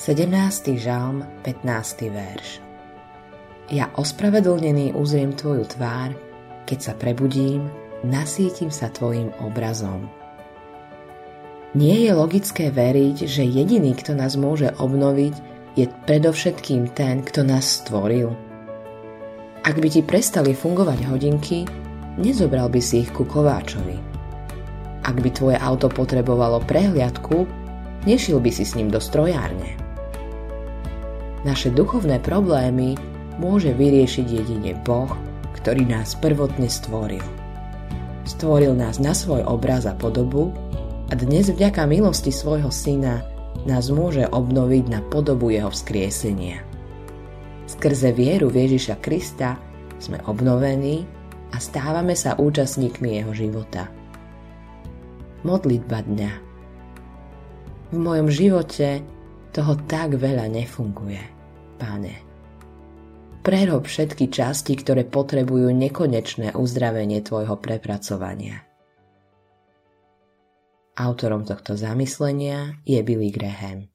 17. žalm, 15. verš. Ja ospravedlnený uzriem Tvoju tvár, keď sa prebudím, nasítim sa Tvojim obrazom. Nie je logické veriť, že jediný, kto nás môže obnoviť, je predovšetkým ten, kto nás stvoril. Ak by ti prestali fungovať hodinky, nezobral by si ich ku kováčovi. Ak by tvoje auto potrebovalo prehliadku, nešiel by si s ním do strojárne. Naše duchovné problémy môže vyriešiť jedine Boh, ktorý nás prvotne stvoril. Stvoril nás na svoj obraz a podobu a dnes vďaka milosti svojho syna nás môže obnoviť na podobu jeho vzkriesenia. Skrze vieru v Ježiša Krista sme obnovení a stávame sa účastníkmi jeho života. Modlitba dňa V mojom živote toho tak veľa nefunguje, páne. Prerob všetky časti, ktoré potrebujú nekonečné uzdravenie tvojho prepracovania. Autorom tohto zamyslenia je Billy Graham.